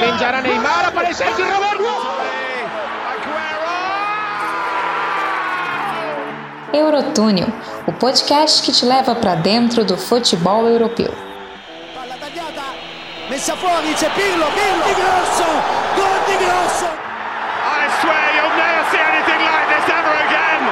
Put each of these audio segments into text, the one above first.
Spingerà Neymar, aparece aqui Roberto. Eurotúnel, o podcast que te leva para dentro do futebol europeu. Palla tagliata, messa fuori, c'è Pirlo, Pirlo, di grosso, gol di grosso. I swear you'll never see anything like this ever again.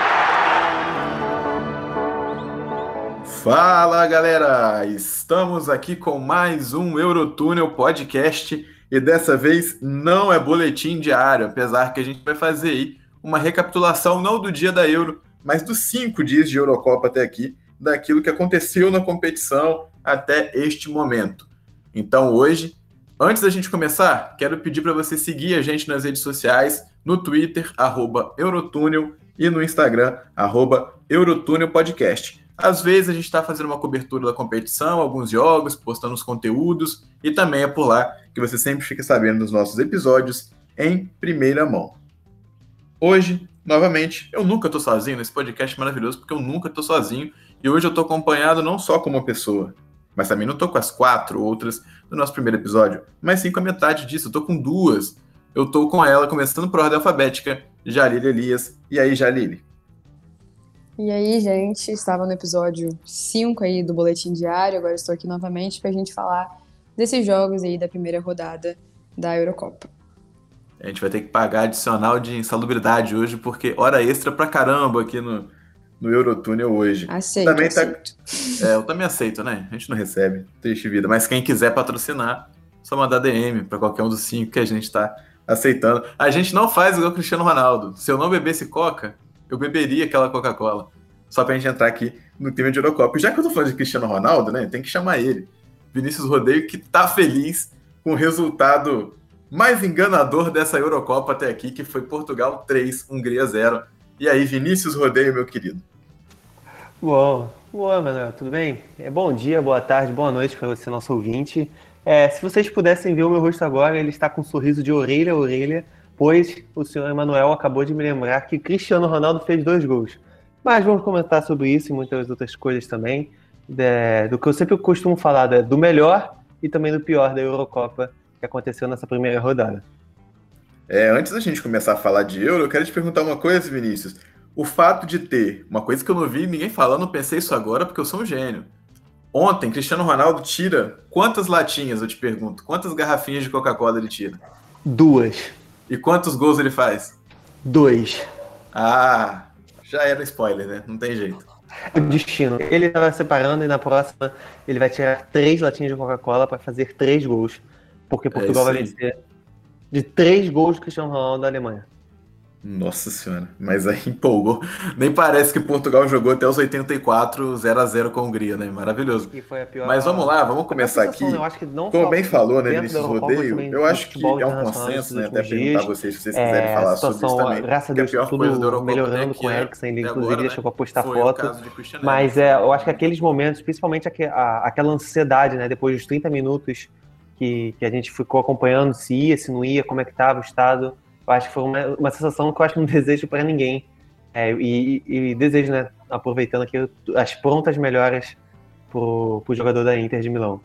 Fala galera, estamos aqui com mais um Eurotúnel podcast e dessa vez não é boletim diário, apesar que a gente vai fazer aí uma recapitulação não do dia da Euro, mas dos cinco dias de Eurocopa até aqui, daquilo que aconteceu na competição até este momento. Então hoje, antes da gente começar, quero pedir para você seguir a gente nas redes sociais, no Twitter, arroba Eurotúnel, e no Instagram, arroba Eurotúnel Podcast. Às vezes a gente está fazendo uma cobertura da competição, alguns jogos, postando os conteúdos, e também é por lá que você sempre fica sabendo dos nossos episódios em primeira mão. Hoje, novamente, eu nunca tô sozinho nesse podcast maravilhoso, porque eu nunca tô sozinho, e hoje eu tô acompanhado não só como uma pessoa, mas também não tô com as quatro outras do nosso primeiro episódio, mas sim com a metade disso, eu tô com duas. Eu tô com ela, começando por ordem alfabética, Jalile Elias. E aí, Jalile? E aí, gente, estava no episódio 5 aí do Boletim Diário, agora estou aqui novamente para a gente falar desses jogos aí da primeira rodada da Eurocopa. A gente vai ter que pagar adicional de insalubridade hoje, porque hora extra pra caramba aqui no, no Eurotúnel hoje. Aceito, também tá... aceito. É, eu também aceito, né? A gente não recebe, triste vida. Mas quem quiser patrocinar, só mandar DM para qualquer um dos cinco que a gente tá aceitando. A gente não faz igual o Cristiano Ronaldo. Se eu não bebesse Coca, eu beberia aquela Coca-Cola. Só pra gente entrar aqui no tema de Eurocopa. Já que eu tô falando de Cristiano Ronaldo, né? Tem que chamar ele. Vinícius Rodeio, que tá feliz com o resultado mais enganador dessa Eurocopa até aqui, que foi Portugal 3, Hungria 0. E aí, Vinícius Rodeio, meu querido? Bom, boa, Manuel, tudo bem? É, bom dia, boa tarde, boa noite para você, nosso ouvinte. É, se vocês pudessem ver o meu rosto agora, ele está com um sorriso de orelha a orelha, pois o senhor Emanuel acabou de me lembrar que Cristiano Ronaldo fez dois gols. Mas vamos comentar sobre isso e muitas outras coisas também, de, do que eu sempre costumo falar, de, do melhor e também do pior da Eurocopa que aconteceu nessa primeira rodada. É, antes da gente começar a falar de Euro, eu quero te perguntar uma coisa, Vinícius. O fato de ter, uma coisa que eu não vi ninguém falando, não pensei isso agora porque eu sou um gênio. Ontem, Cristiano Ronaldo tira quantas latinhas, eu te pergunto? Quantas garrafinhas de Coca-Cola ele tira? Duas. E quantos gols ele faz? Dois. Ah, já era spoiler, né? Não tem jeito. O destino. Ele estava separando e na próxima ele vai tirar três latinhas de Coca-Cola para fazer três gols. Porque Portugal É vai vencer de três gols do Cristiano Ronaldo da Alemanha. Nossa senhora, mas aí empolgou. Nem parece que Portugal jogou até os 84, 0 a 0 com a Hungria, né? Maravilhoso. A pior. Mas vamos lá, vamos A começar aqui. Eu acho que não Como bem falou, né, Vinícius Rodeio, eu acho que é um consenso, né? Até perguntar a vocês se vocês quiserem É, falar a sobre isso também. graças a Deus, pior tudo coisa da Eurocopa melhorando com o aqui, Eriksen, ele inclusive já chegou a postar foto. Mas é, eu acho que aqueles momentos, principalmente aque- a- aquela ansiedade, né? Depois dos 30 minutos que, que a gente ficou acompanhando se ia, se não ia, como é que estava o estado. Eu acho que foi uma, uma sensação que eu acho que não desejo para ninguém. É, e, e- desejo, né? Aproveitando aqui as prontas melhoras pro, pro jogador da Inter de Milão.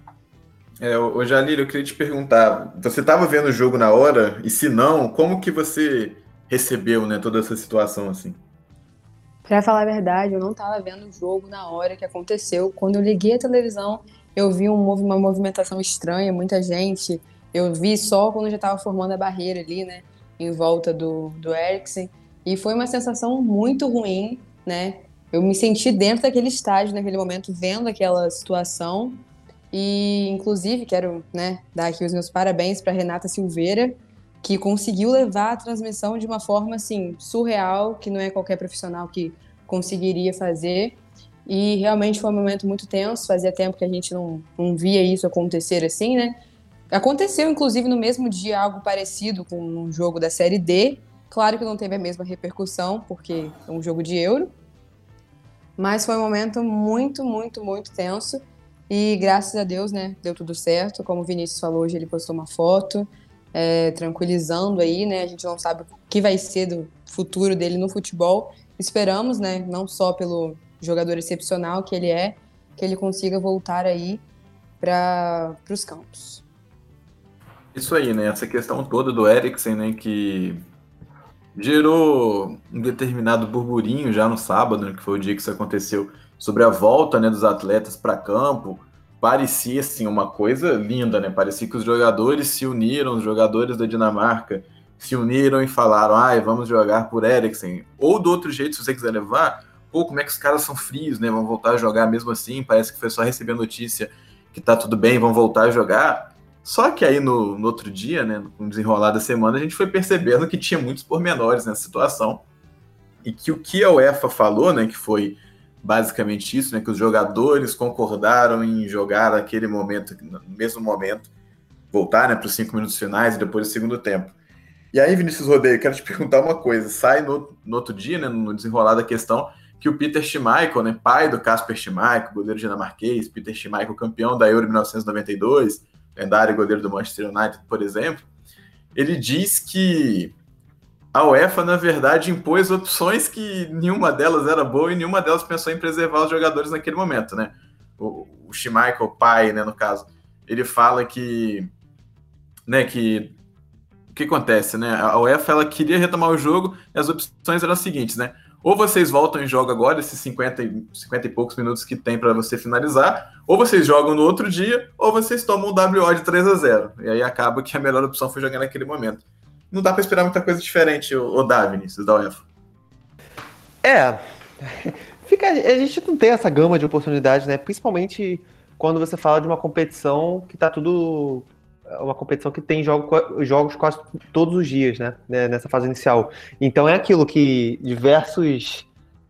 É, ô ô, Jalil, eu queria te perguntar, você estava vendo o jogo na hora? E se não, como que você recebeu, né, toda essa situação assim? Pra falar a verdade, eu não tava vendo o jogo na hora que aconteceu. Quando eu liguei a televisão, eu vi um uma movimentação estranha, muita gente. Eu vi só quando já tava formando a barreira ali, né? Em volta do, do Eriksen. E foi uma sensação muito ruim, né? Eu me senti dentro daquele estádio naquele momento, vendo aquela situação. E, inclusive, quero né, dar aqui os meus parabéns para Renata Silveira, que conseguiu levar a transmissão de uma forma assim surreal, que não é qualquer profissional que conseguiria fazer. E realmente foi um momento muito tenso, fazia tempo que a gente não, não via isso acontecer assim, né? Aconteceu, inclusive, no mesmo dia algo parecido com um jogo da Série D. Claro que não teve a mesma repercussão, porque é um jogo de euro. Mas foi um momento muito, muito, muito tenso. E graças a Deus, né, deu tudo certo. Como o Vinícius falou, hoje ele postou uma foto, é, tranquilizando aí, né? A gente não sabe o que vai ser do futuro dele no futebol. Esperamos, né, não só pelo jogador excepcional que ele é, que ele consiga voltar aí para os campos. Isso aí, né? Essa questão toda do Eriksen, né? Que gerou um determinado burburinho já no sábado, né, que foi o dia que isso aconteceu, sobre a volta né, dos atletas para campo. Parecia assim uma coisa linda, né? Parecia que os jogadores se uniram, os jogadores da Dinamarca se uniram e falaram: ai, vamos jogar por Eriksen. Ou do outro jeito, se você quiser levar, pô, como é que os caras são frios, né? Vão voltar a jogar mesmo assim. Parece que foi só receber notícia que tá tudo bem, vão voltar a jogar. Só que aí no, no outro dia, né, no desenrolar da semana, a gente foi percebendo que tinha muitos pormenores nessa situação e que o que a UEFA falou, né, que foi basicamente isso, né, que os jogadores concordaram em jogar aquele momento, no mesmo momento, voltar né, para os cinco minutos finais e depois do segundo tempo. E aí, Vinícius Rodeio, quero te perguntar uma coisa. Sai no, no outro dia, né, no desenrolar da questão, que o Peter Schmeichel, né, pai do Casper Schmeichel, goleiro dinamarquês, Peter Schmeichel campeão da Euro 1992, lendário goleiro do Manchester United, por exemplo, ele diz que a UEFA, na verdade, impôs opções que nenhuma delas era boa e nenhuma delas pensou em preservar os jogadores naquele momento, né? O, o Schmeichel, pai, né, no caso, ele fala que, né, que o que acontece, né? A UEFA ela queria retomar o jogo e as opções eram as seguintes, né? Ou vocês voltam e jogam agora, esses 50, 50 e poucos minutos que tem para você finalizar, ou vocês jogam no outro dia, ou vocês tomam o WO de 3 a 0 E aí acaba que a melhor opção foi jogar naquele momento. Não dá para esperar muita coisa diferente, o, Davi, Vinícius, da UEFA. É. Fica, a gente não tem essa gama de oportunidades, né? Principalmente quando você fala de uma competição que tá tudo uma competição que tem jogo, jogos quase todos os dias, né? né? Nessa fase inicial. Então é aquilo que diversos.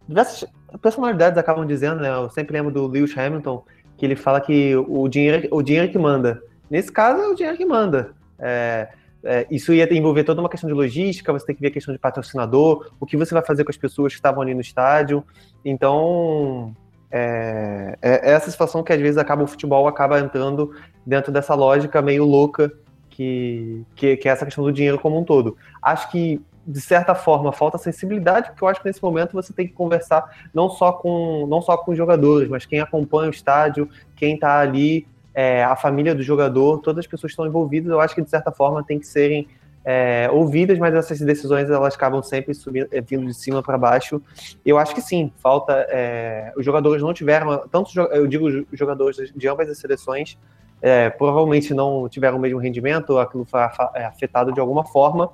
Diversas personalidades acabam dizendo, né? Eu sempre lembro do Lewis Hamilton, que ele fala que o dinheiro, o dinheiro que manda. Nesse caso, é o dinheiro que manda. É, é, isso ia envolver toda uma questão de logística, você tem que ver a questão de patrocinador, o que você vai fazer com as pessoas que estavam ali no estádio. Então, é, é, essa situação que às vezes acaba o futebol acaba entrando dentro dessa lógica meio louca que, que, que, é essa questão do dinheiro como um todo. Acho que, de certa forma, falta sensibilidade, porque eu acho que nesse momento você tem que conversar não só com, não só com os jogadores, mas quem acompanha o estádio, quem está ali, é, a família do jogador, todas as pessoas que estão envolvidas, eu acho que, de certa forma, tem que serem é, ouvidas, mas essas decisões elas acabam sempre subindo, é, vindo de cima para baixo. Eu acho que sim, falta. É, os jogadores não tiveram, tanto eu digo os jogadores de ambas as seleções, é, provavelmente não tiveram o mesmo rendimento, aquilo foi é, afetado de alguma forma,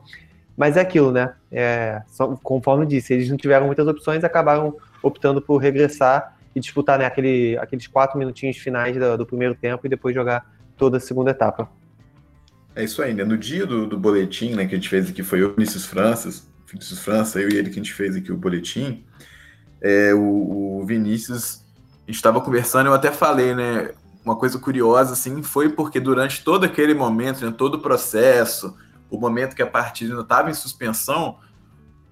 mas é aquilo, né? É, conforme disse, eles não tiveram muitas opções, acabaram optando por regressar e disputar né, aquele, aqueles quatro minutinhos finais do, do primeiro tempo e depois jogar toda a segunda etapa. É isso aí, né? No dia do, do boletim, né, que a gente fez aqui, foi o Vinícius Francis, Vinícius França, eu e ele que a gente fez aqui o boletim. É, o, o Vinícius, a gente estava conversando, eu até falei, né? Uma coisa curiosa, assim, foi porque durante todo aquele momento, né, todo o processo, o momento que a partida ainda estava em suspensão,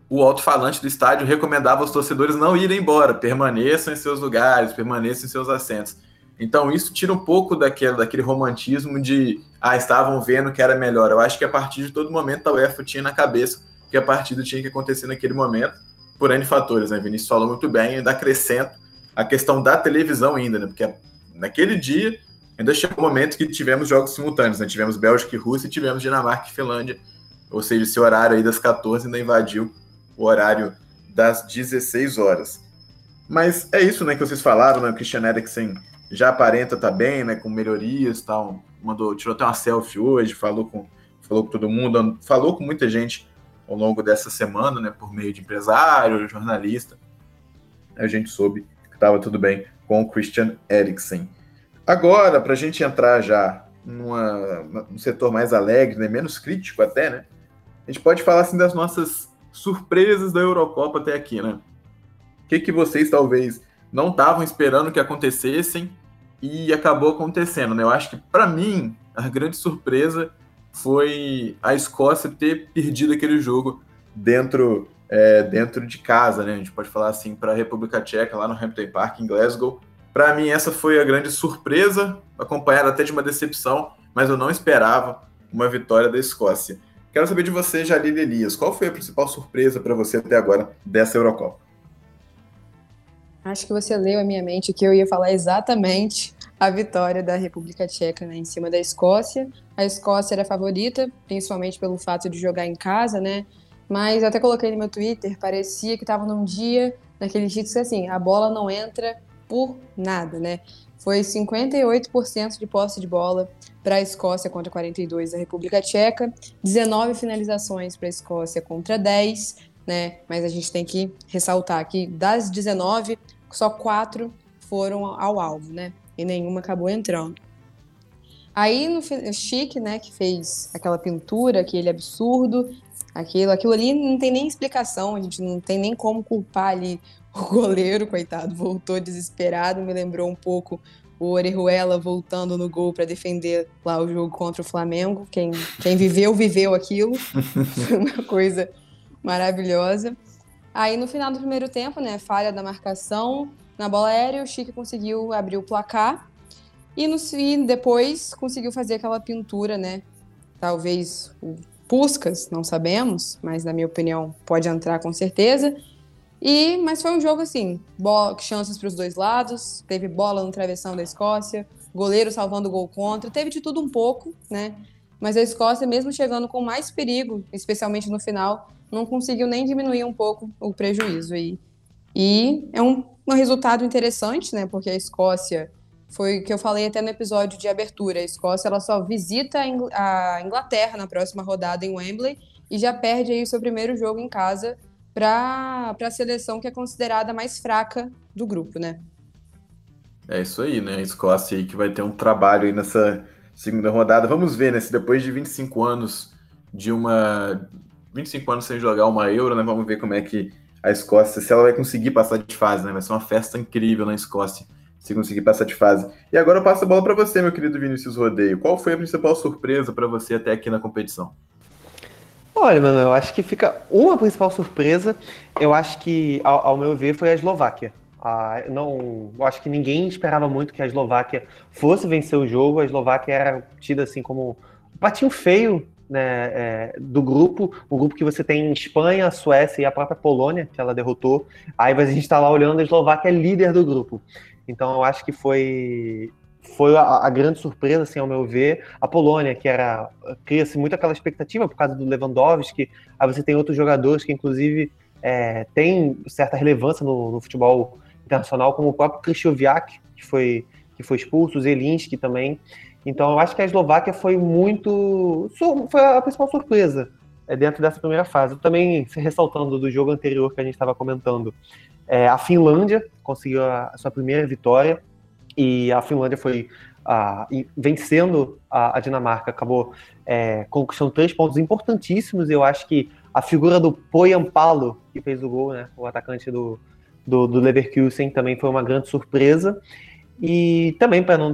o alto-falante do estádio recomendava aos torcedores não irem embora, permaneçam em seus lugares, permaneçam em seus assentos. Então isso tira um pouco daquele, daquele romantismo de ah, estavam vendo que era melhor. Eu acho que a partir de todo momento a UEFA tinha na cabeça que a partida tinha que acontecer naquele momento, por N fatores, né? Vinícius falou muito bem, ainda acrescento a questão da televisão ainda, né? Porque naquele dia ainda chegou o momento que tivemos jogos simultâneos, né? Tivemos Bélgica e Rússia e tivemos Dinamarca e Finlândia. Ou seja, esse horário aí das 14 ainda invadiu o horário das 16 horas. Mas é isso, né, que vocês falaram, né? O Christian Eriksen já aparenta tá bem, né, com melhorias, tal. Mandou, tirou até uma selfie hoje, falou com, falou com todo mundo, falou com muita gente ao longo dessa semana, né, por meio de empresário, jornalista. A gente soube que estava tudo bem com o Christian Eriksen. Agora, para a gente entrar já numa, num setor mais alegre, né, menos crítico até, né, a gente pode falar assim das nossas surpresas da Eurocopa até aqui, né? O que, que vocês talvez não estavam esperando que acontecessem e acabou acontecendo, né? Eu acho que para mim a grande surpresa foi a Escócia ter perdido aquele jogo dentro é, dentro de casa, né? A gente pode falar assim para a República Tcheca lá no Hampton Park em Glasgow. Para mim essa foi a grande surpresa, acompanhada até de uma decepção, mas eu não esperava uma vitória da Escócia. Quero saber de você, Jalil Elias, qual foi a principal surpresa para você até agora dessa Eurocopa? Acho que você leu a minha mente que eu ia falar exatamente a vitória da República Tcheca né, em cima da Escócia. A Escócia era a favorita, principalmente pelo fato de jogar em casa, né? Mas eu até coloquei no meu Twitter, parecia que estava num dia daqueles dias que assim, a bola não entra por nada, né? Foi 58% de posse de bola para a Escócia contra 42 da República Tcheca, 19 finalizações para a Escócia contra 10, né? Mas a gente tem que ressaltar que das 19, só 4 foram ao alvo, né? E nenhuma acabou entrando. Aí no Chique, né, que fez aquela pintura, aquele absurdo, aquilo, aquilo ali não tem nem explicação, a gente não tem nem como culpar ali o goleiro, coitado, voltou desesperado, me lembrou um pouco o Orejuela voltando no gol para defender lá o jogo contra o Flamengo. Quem, quem viveu, viveu aquilo. Foi uma coisa maravilhosa. Aí no final do primeiro tempo, né, falha da marcação na bola aérea, o Chique conseguiu abrir o placar e, no, e depois conseguiu fazer aquela pintura, né? Talvez o Puscas, não sabemos, mas na minha opinião pode entrar com certeza. E, mas foi um jogo assim, bola, chances para os dois lados, teve bola no travessão da Escócia, goleiro salvando o gol contra, teve de tudo um pouco, né? Mas a Escócia, mesmo chegando com mais perigo, especialmente no final, não conseguiu nem diminuir um pouco o prejuízo aí. E é um, um resultado interessante, né? Porque a Escócia foi o que eu falei até no episódio de abertura. A Escócia ela só visita a Inglaterra na próxima rodada em Wembley e já perde aí o seu primeiro jogo em casa para a seleção que é considerada mais fraca do grupo, né? É isso aí, né? A Escócia aí que vai ter um trabalho aí nessa segunda rodada. Vamos ver, né? Se depois de 25 anos de uma. 25 anos sem jogar uma Euro, né? Vamos ver como é que a Escócia, se ela vai conseguir passar de fase, né? Vai ser uma festa incrível na Escócia se conseguir passar de fase. E agora eu passo a bola para você, meu querido Vinícius Rodeio. Qual foi a principal surpresa para você até aqui na competição? Olha, mano, eu acho que fica uma principal surpresa. Eu acho que, ao, ao meu ver, foi a Eslováquia. Ah, não, eu acho que ninguém esperava muito que a Eslováquia fosse vencer o jogo. A Eslováquia era tida assim como um patinho feio né, é, do grupo, o grupo que você tem Espanha, Suécia e a própria Polônia, que ela derrotou. Aí a gente está lá olhando, a Eslováquia é líder do grupo. Então eu acho que foi foi a, a, grande surpresa, assim, ao meu ver, a Polônia, que era cria-se muito aquela expectativa por causa do Lewandowski. Aí você tem outros jogadores que, inclusive, é, têm certa relevância no, no, futebol internacional, como o próprio Krychowiak, que foi, que foi expulso, o Zelinski também. Então, eu acho que a Eslováquia foi muito. foi a principal surpresa é, dentro dessa primeira fase. Também, ressaltando do jogo anterior que a gente estava comentando, é, a Finlândia conseguiu a, sua primeira vitória e a Finlândia foi vencendo a, a, Dinamarca, acabou é, conquistando três pontos importantíssimos. Eu acho que a figura do Poyampalo, que fez o gol, né, o atacante do, do, do Leverkusen, também foi uma grande surpresa. E também, para não.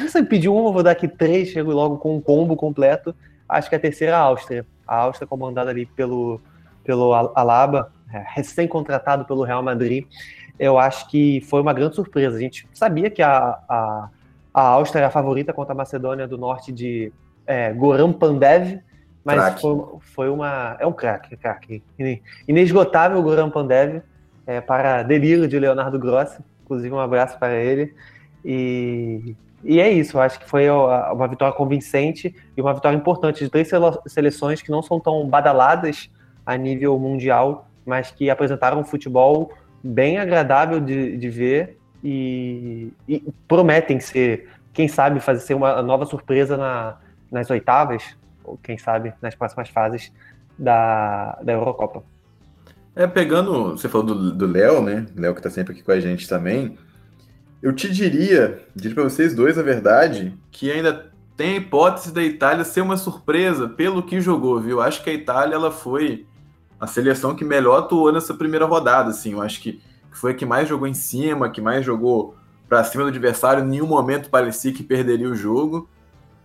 Você pediu uma, vou dar aqui três, chego logo com um combo completo. Acho que a terceira é a Áustria. A Áustria, comandada ali pelo, pelo Alaba, é, recém-contratado pelo Real Madrid eu acho que foi uma grande surpresa. A gente sabia que a, a, a Áustria era a favorita contra a Macedônia do Norte de é, Goran Pandev, mas foi, foi, uma. É um craque, craque. Inesgotável o Goran Pandev, é, para delírio de Leonardo Grossi. Inclusive, um abraço para ele. E, e é isso, eu acho que foi uma vitória convincente e uma vitória importante de três seleções que não são tão badaladas a nível mundial, mas que apresentaram um futebol bem agradável de, de ver e, e, prometem ser, quem sabe, fazer uma nova surpresa na, nas oitavas, ou quem sabe nas próximas fases da, da Eurocopa. É, pegando, você falou do Léo, né? Léo que tá sempre aqui com a gente também. Eu te diria, diria para vocês dois a verdade, que ainda tem a hipótese da Itália ser uma surpresa pelo que jogou, viu? Acho que a Itália ela foi a seleção que melhor atuou nessa primeira rodada, assim. Eu acho que foi a que mais jogou em cima, que mais jogou para cima do adversário. Em nenhum momento parecia que perderia o jogo.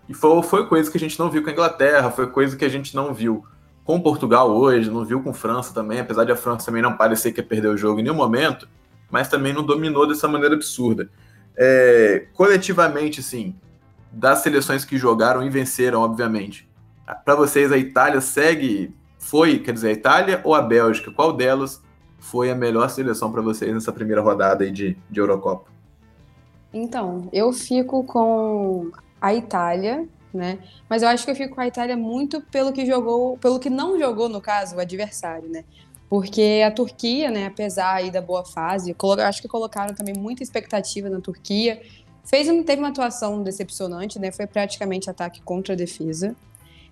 E foi, foi coisa que a gente não viu com a Inglaterra, foi coisa que a gente não viu com Portugal hoje, não viu com França também, apesar de a França também não parecer que ia perder o jogo em nenhum momento, mas também não dominou dessa maneira absurda. É, coletivamente, assim, das seleções que jogaram e venceram, obviamente, para vocês a Itália segue foi, quer dizer, a Itália ou a Bélgica? Qual delas foi a melhor seleção para vocês nessa primeira rodada aí de, de Eurocopa? Então, eu fico com a Itália, né? Mas eu acho que eu fico com a Itália muito pelo que jogou, pelo que não jogou, no caso, o adversário, né? Porque a Turquia, né, apesar aí da boa fase, acho que colocaram também muita expectativa na Turquia. Fez, teve uma atuação decepcionante, né? Foi praticamente ataque contra a defesa.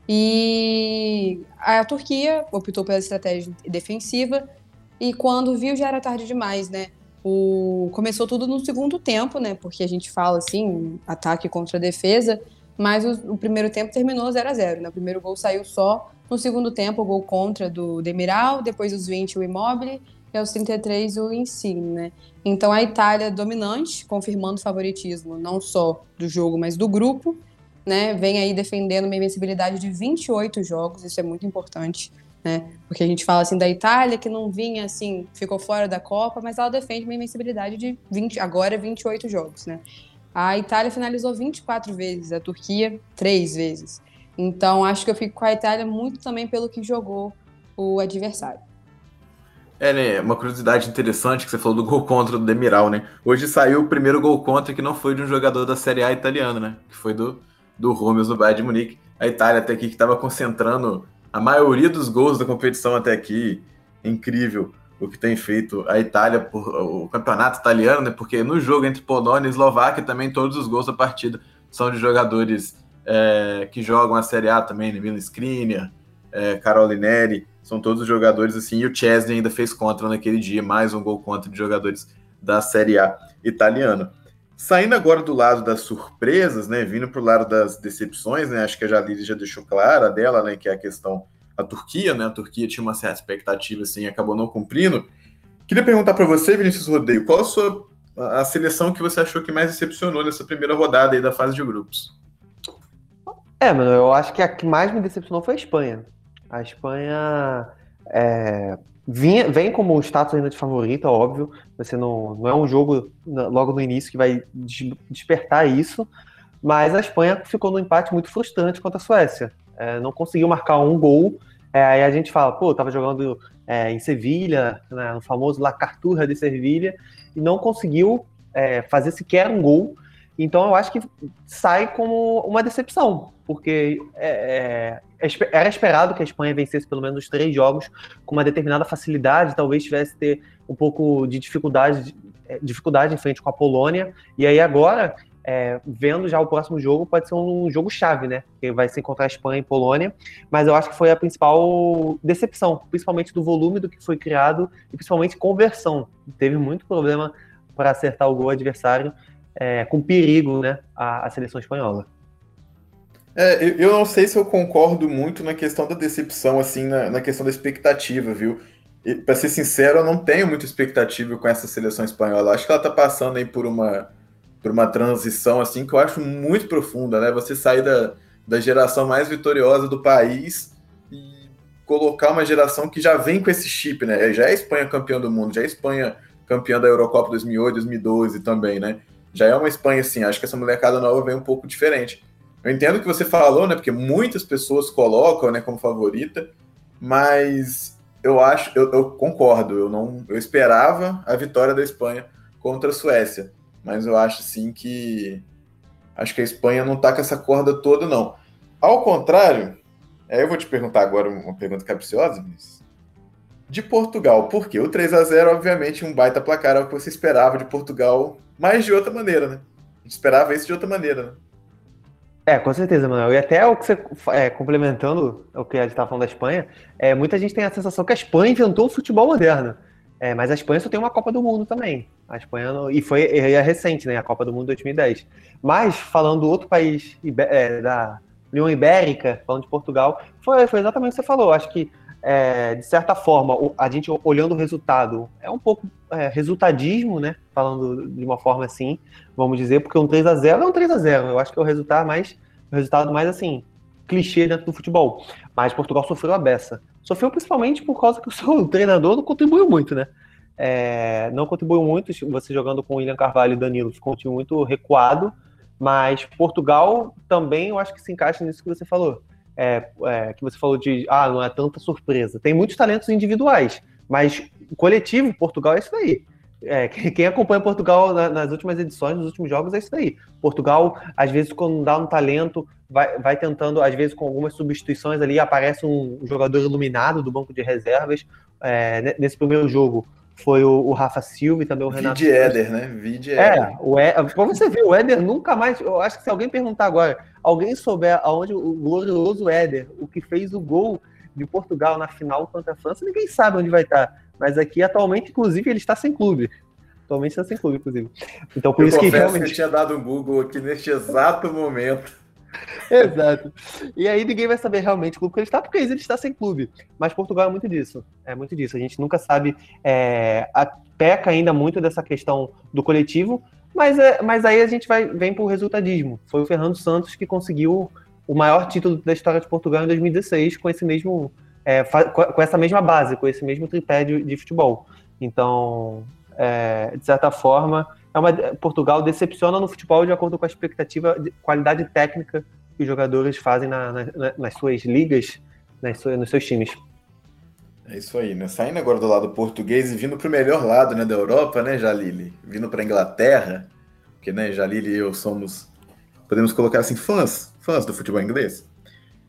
E a Turquia optou pela estratégia defensiva e quando viu já era tarde demais, né? O... Começou tudo no segundo tempo, né? Porque a gente fala assim, ataque contra defesa, mas o, o primeiro tempo terminou 0 a 0 né? O primeiro gol saiu só no segundo tempo, o gol contra do Demiral, depois os 20 o Immobile e aos 33 o Insigne, né? Então a Itália dominante, confirmando o favoritismo não só do jogo, mas do grupo, né? Vem aí defendendo uma invencibilidade de 28 jogos, isso é muito importante né? Porque a gente fala assim da Itália que não vinha assim, ficou fora da Copa, mas ela defende uma invencibilidade de 20, agora 28 jogos, né? A Itália finalizou 24 vezes, a Turquia 3 vezes. Então acho que eu fico com a Itália muito também pelo que jogou o adversário. É, né? Uma curiosidade interessante que você falou do gol contra do Demiral, né? Hoje saiu o primeiro gol contra que não foi de um jogador da Série A italiana, né? Que foi do, do Rúmeus do Bayern de Munique. A Itália até aqui que estava concentrando a maioria dos gols da competição até aqui. Incrível o que tem feito a Itália, por, o campeonato italiano, né? Porque no jogo entre Polônia e Eslováquia também todos os gols da partida são de jogadores é, que jogam a Série A também, né? Milan Skriniar, é, Carolinelli, são todos jogadores assim. E o Chesney ainda fez contra naquele dia, mais um gol contra de jogadores da Série A italiana. Saindo agora do lado das surpresas, né, vindo para o lado das decepções, né, acho que a Jalili já deixou clara dela, né, que é a questão da Turquia, né, a Turquia tinha uma certa expectativa, assim, acabou não cumprindo. Queria perguntar para você, Vinícius Rodeio, qual a sua a seleção que você achou que mais decepcionou nessa primeira rodada aí da fase de grupos? É, mano, eu acho que a que mais me decepcionou foi a Espanha. A Espanha é, vinha, vem como status ainda de favorita, óbvio. Você não, não é um jogo logo no início que vai despertar isso, mas a Espanha ficou num empate muito frustrante contra a Suécia. É, não conseguiu marcar um gol. É, aí a gente fala, pô, tava jogando é, em Sevilha, né, no famoso La Carturra de Sevilha, e não conseguiu é, fazer sequer um gol. Então eu acho que sai como uma decepção, porque é, é, era esperado que a Espanha vencesse pelo menos três jogos com uma determinada facilidade, talvez tivesse ter um pouco de dificuldade, dificuldade em frente com a Polônia. E aí agora, é, vendo já o próximo jogo, pode ser um jogo chave, né? Que vai se encontrar a Espanha e Polônia. Mas eu acho que foi a principal decepção, principalmente do volume do que foi criado e principalmente conversão. Teve muito problema para acertar o gol adversário é, com perigo né, a, a seleção espanhola. É, eu, não sei se eu concordo muito na questão da decepção, assim, na, na questão da expectativa, viu? Para ser sincero, eu não tenho muita expectativa com essa seleção espanhola. Acho que ela está passando aí por uma, por uma transição, assim, que eu acho muito profunda, né? Você sair da, da geração mais vitoriosa do país e colocar uma geração que já vem com esse chip, né? Já é Espanha campeã do mundo, já é Espanha campeã da Eurocopa 2008, 2012 também, né? já é uma Espanha assim. Acho que essa molecada nova vem um pouco diferente. Eu entendo o que você falou, né? Porque muitas pessoas colocam, né, como favorita, mas eu acho, eu, eu, concordo. Eu não, eu esperava a vitória da Espanha contra a Suécia, mas eu acho sim que acho que a Espanha não tá com essa corda toda, não. Ao contrário, aí eu vou te perguntar agora uma pergunta capciosa. De Portugal, por quê? O 3 a 0 obviamente, um baita placar, é o que você esperava de Portugal mas de outra maneira, né? A gente esperava isso de outra maneira, né? É, com certeza, Manuel. E até o que você, é, complementando o que a gente estava falando da Espanha, é, muita gente tem a sensação que a Espanha inventou o futebol moderno. É, mas a Espanha só tem uma Copa do Mundo também. A Espanha e foi é recente, né? A Copa do Mundo 2010. Mas falando do outro país é, da União Ibérica, falando de Portugal, foi, foi exatamente o que você falou. Acho que é, de certa forma, a gente olhando o resultado, é um pouco é, resultadismo, né? Falando de uma forma assim, vamos dizer, porque um 3 a 0 é um 3 a 0 Eu acho que é o resultado mais, o resultado mais assim, clichê dentro do futebol. Mas Portugal sofreu a beça. Sofreu principalmente por causa que o seu treinador não contribuiu muito, né? É, não contribuiu muito, você jogando com o William Carvalho e Danilo, ficou muito recuado, mas Portugal também eu acho que se encaixa nisso que você falou é, é, que você falou de ah, não é tanta surpresa. Tem muitos talentos individuais, mas o coletivo, Portugal é isso aí. É, quem acompanha Portugal nas últimas edições, nos últimos jogos, é isso aí. Portugal, às vezes, quando dá um talento, vai, vai tentando, às vezes, com algumas substituições ali, aparece um jogador iluminado do banco de reservas. É, nesse primeiro jogo foi o, o, Rafa Silva e também o Renato. Vide Éder, né? Vide Éder. É, o Éder, pra você ver, o Éder nunca mais. Eu acho que se alguém perguntar agora, alguém souber aonde o glorioso Éder, o que fez o gol de Portugal na final contra a França, ninguém sabe onde vai estar. Mas aqui, atualmente, inclusive, ele está sem clube. Atualmente está sem clube, inclusive. Então, por eu isso que realmente. Que eu tinha dado um Google aqui neste exato momento. Exato. E aí ninguém vai saber realmente o clube que ele está, porque ele está sem clube. Mas Portugal é muito disso. É muito disso. A gente nunca sabe. É, a, peca ainda muito dessa questão do coletivo, mas, é, mas aí a gente vai, vem para o resultadismo. Foi o Fernando Santos que conseguiu o maior título da história de Portugal em 2016 com esse mesmo. É, com essa mesma base, com esse mesmo tripé de, de futebol. Então, é, de certa forma, é uma, Portugal decepciona no futebol de acordo com a expectativa de qualidade técnica que os jogadores fazem na, na, nas suas ligas, nas suas, nos seus times. É isso aí, né? Saindo agora do lado português e vindo para o melhor lado né, da Europa, né, Jalili? Vindo para a Inglaterra, porque né, Jalili e eu somos, podemos colocar assim, fãs, fãs do futebol inglês.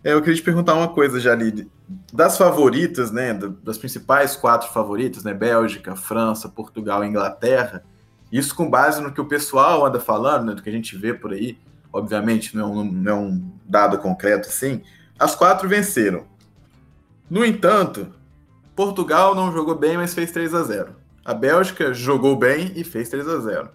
É, eu queria te perguntar uma coisa, Jalili. Das favoritas, né, das principais quatro favoritas, né, Bélgica, França, Portugal e Inglaterra, isso com base no que o pessoal anda falando, né, do que a gente vê por aí, obviamente não é um, não é um dado concreto assim, as quatro venceram. No entanto, Portugal não jogou bem, mas fez 3 a 0. A Bélgica jogou bem e fez 3 a 0.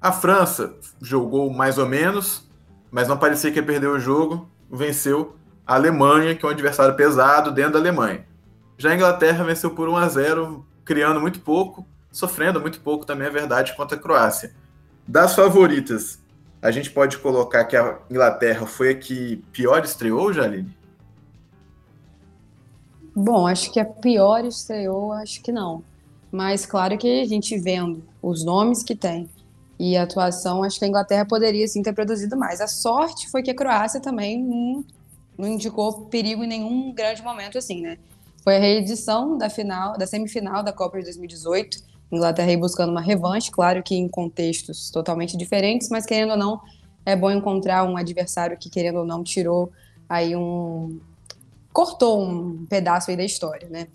A França jogou mais ou menos, mas não parecia que ia perder o jogo, venceu a Alemanha, que é um adversário pesado dentro da Alemanha. Já a Inglaterra venceu por 1 a 0, criando muito pouco, sofrendo muito pouco também, é verdade, contra a Croácia. Das favoritas, a gente pode colocar que a Inglaterra foi a que pior estreou, Jaline? Bom, acho que a pior estreou, acho que não. Mas claro que a gente vendo os nomes que tem e a atuação, acho que a Inglaterra poderia sim ter produzido mais. A sorte foi que a Croácia também não, não indicou perigo em nenhum grande momento assim, né? Foi a reedição da final, da semifinal da Copa de 2018 Inglaterra aí buscando uma revanche, claro que em contextos totalmente diferentes, mas querendo ou não, é bom encontrar um adversário que, querendo ou não, tirou aí um. cortou um pedaço aí da história, né?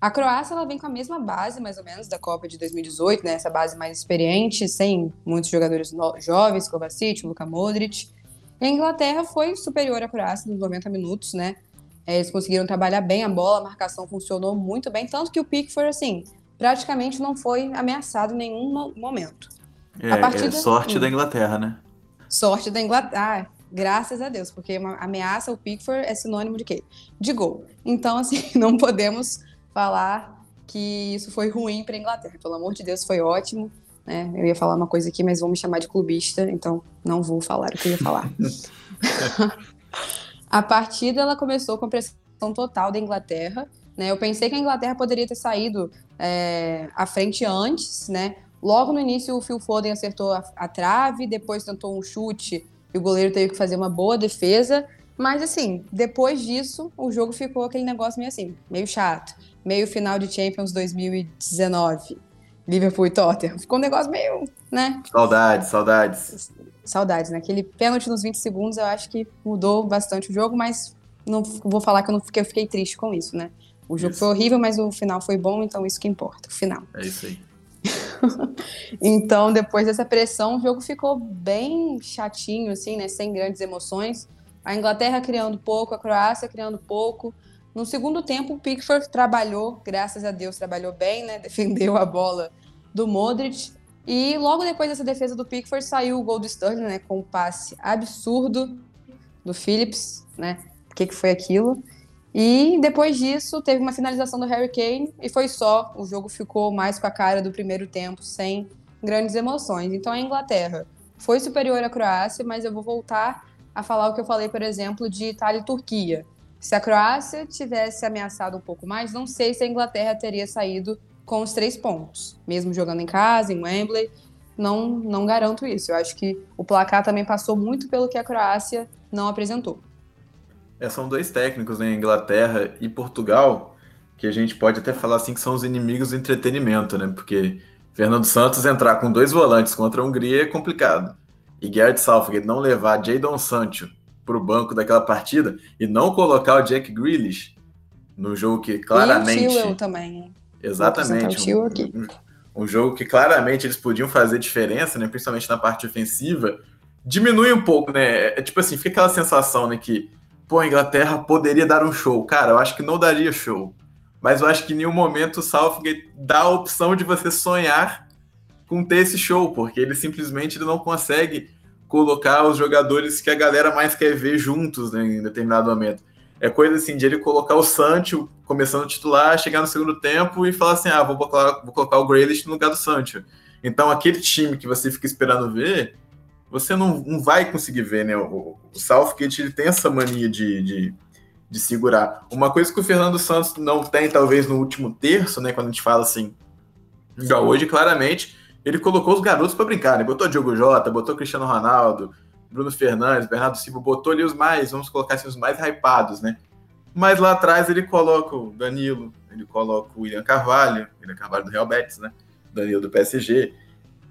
A Croácia ela vem com a mesma base, mais ou menos, da Copa de 2018, né? Essa base mais experiente, sem muitos jogadores jovens, Kovacic, Luka Modric. E a Inglaterra foi superior à Croácia nos 90 minutos, né? É, eles conseguiram trabalhar bem a bola, a marcação funcionou muito bem, tanto que o Pickford, assim, praticamente não foi ameaçado em nenhum momento. É, é sorte hum, da Inglaterra, né? Sorte da Inglaterra. Ah, graças a Deus, porque uma ameaça, o Pickford é sinônimo de quê? De gol. Então, assim, não podemos falar que isso foi ruim para a Inglaterra. Pelo amor de Deus, foi ótimo. Né? Eu ia falar uma coisa aqui, mas vão me chamar de clubista, então não vou falar o que eu ia falar. a partida ela começou com pressão total da Inglaterra. Né? Eu pensei que a Inglaterra poderia ter saído é, à frente antes, né? Logo no início, o Phil Foden acertou a, a, trave, depois tentou um chute e o goleiro teve que fazer uma boa defesa. Mas, assim, depois disso, o jogo ficou aquele negócio meio assim, meio chato. Meio final de Champions 2019. Liverpool e Tottenham. Ficou um negócio meio, né? Saudades, saudades. Saudades, né? Aquele pênalti nos 20 segundos eu acho que mudou bastante o jogo, mas não vou falar que eu, não, que eu fiquei triste com isso, né? O jogo isso. foi horrível, mas o final foi bom, então isso que importa, o final. É isso aí. então, depois dessa pressão, o jogo ficou bem chatinho, assim, né? Sem grandes emoções. A Inglaterra criando pouco, a Croácia criando pouco. No segundo tempo, o Pickford trabalhou, graças a Deus, trabalhou bem, né? Defendeu a bola do Modric. E logo depois dessa defesa do Pickford, saiu o gol do Sterling, né? Com um passe absurdo do Phillips, né? O que, que foi aquilo? E depois disso, teve uma finalização do Harry Kane e foi só. O jogo ficou mais com a cara do primeiro tempo, sem grandes emoções. Então a Inglaterra foi superior à Croácia, mas eu vou voltar a falar o que eu falei, por exemplo, de Itália e Turquia. Se a Croácia tivesse ameaçado um pouco mais, não sei se a Inglaterra teria saído com os três pontos, mesmo jogando em casa, em Wembley. Não, não garanto isso. Eu acho que o placar também passou muito pelo que a Croácia não apresentou. É, são dois técnicos, né, Inglaterra e Portugal, que a gente pode até falar assim que são os inimigos do entretenimento, né? Porque Fernando Santos entrar com dois volantes contra a Hungria é complicado. E Garrett Southgate não levar Jadon Sancho para o banco daquela partida e não colocar o Jack Grealish no jogo que claramente. E o também. Exatamente. Um, um, um, jogo que claramente eles podiam fazer diferença, né? Principalmente na parte ofensiva. Diminui um pouco, né? É, é tipo assim, fica aquela sensação, né? Que, pô, a Inglaterra poderia dar um show. Cara, eu acho que não daria show. Mas eu acho que em nenhum momento o Southgate dá a opção de você sonhar com ter esse show, porque ele simplesmente ele não consegue colocar os jogadores que a galera mais quer ver juntos né, em determinado momento. É coisa assim de ele colocar o Sancho começando a titular, chegar no segundo tempo e falar assim: ah, vou colocar, vou colocar o Grealish no lugar do Sancho. Então, aquele time que você fica esperando ver, você não, não vai conseguir ver, né? O, o Southgate ele tem essa mania de, de de segurar. Uma coisa que o Fernando Santos não tem, talvez, no último terço, né? Quando a gente fala assim, igual hoje, claramente, ele colocou os garotos para brincar, né? Botou Diogo Jota, botou Cristiano Ronaldo, Bruno Fernandes, Bernardo Silva, botou ali os mais, vamos colocar assim, os mais hypados, né? Mas lá atrás ele coloca o Danilo, ele coloca o William Carvalho, William Carvalho do Real Betis, né? Danilo do PSG.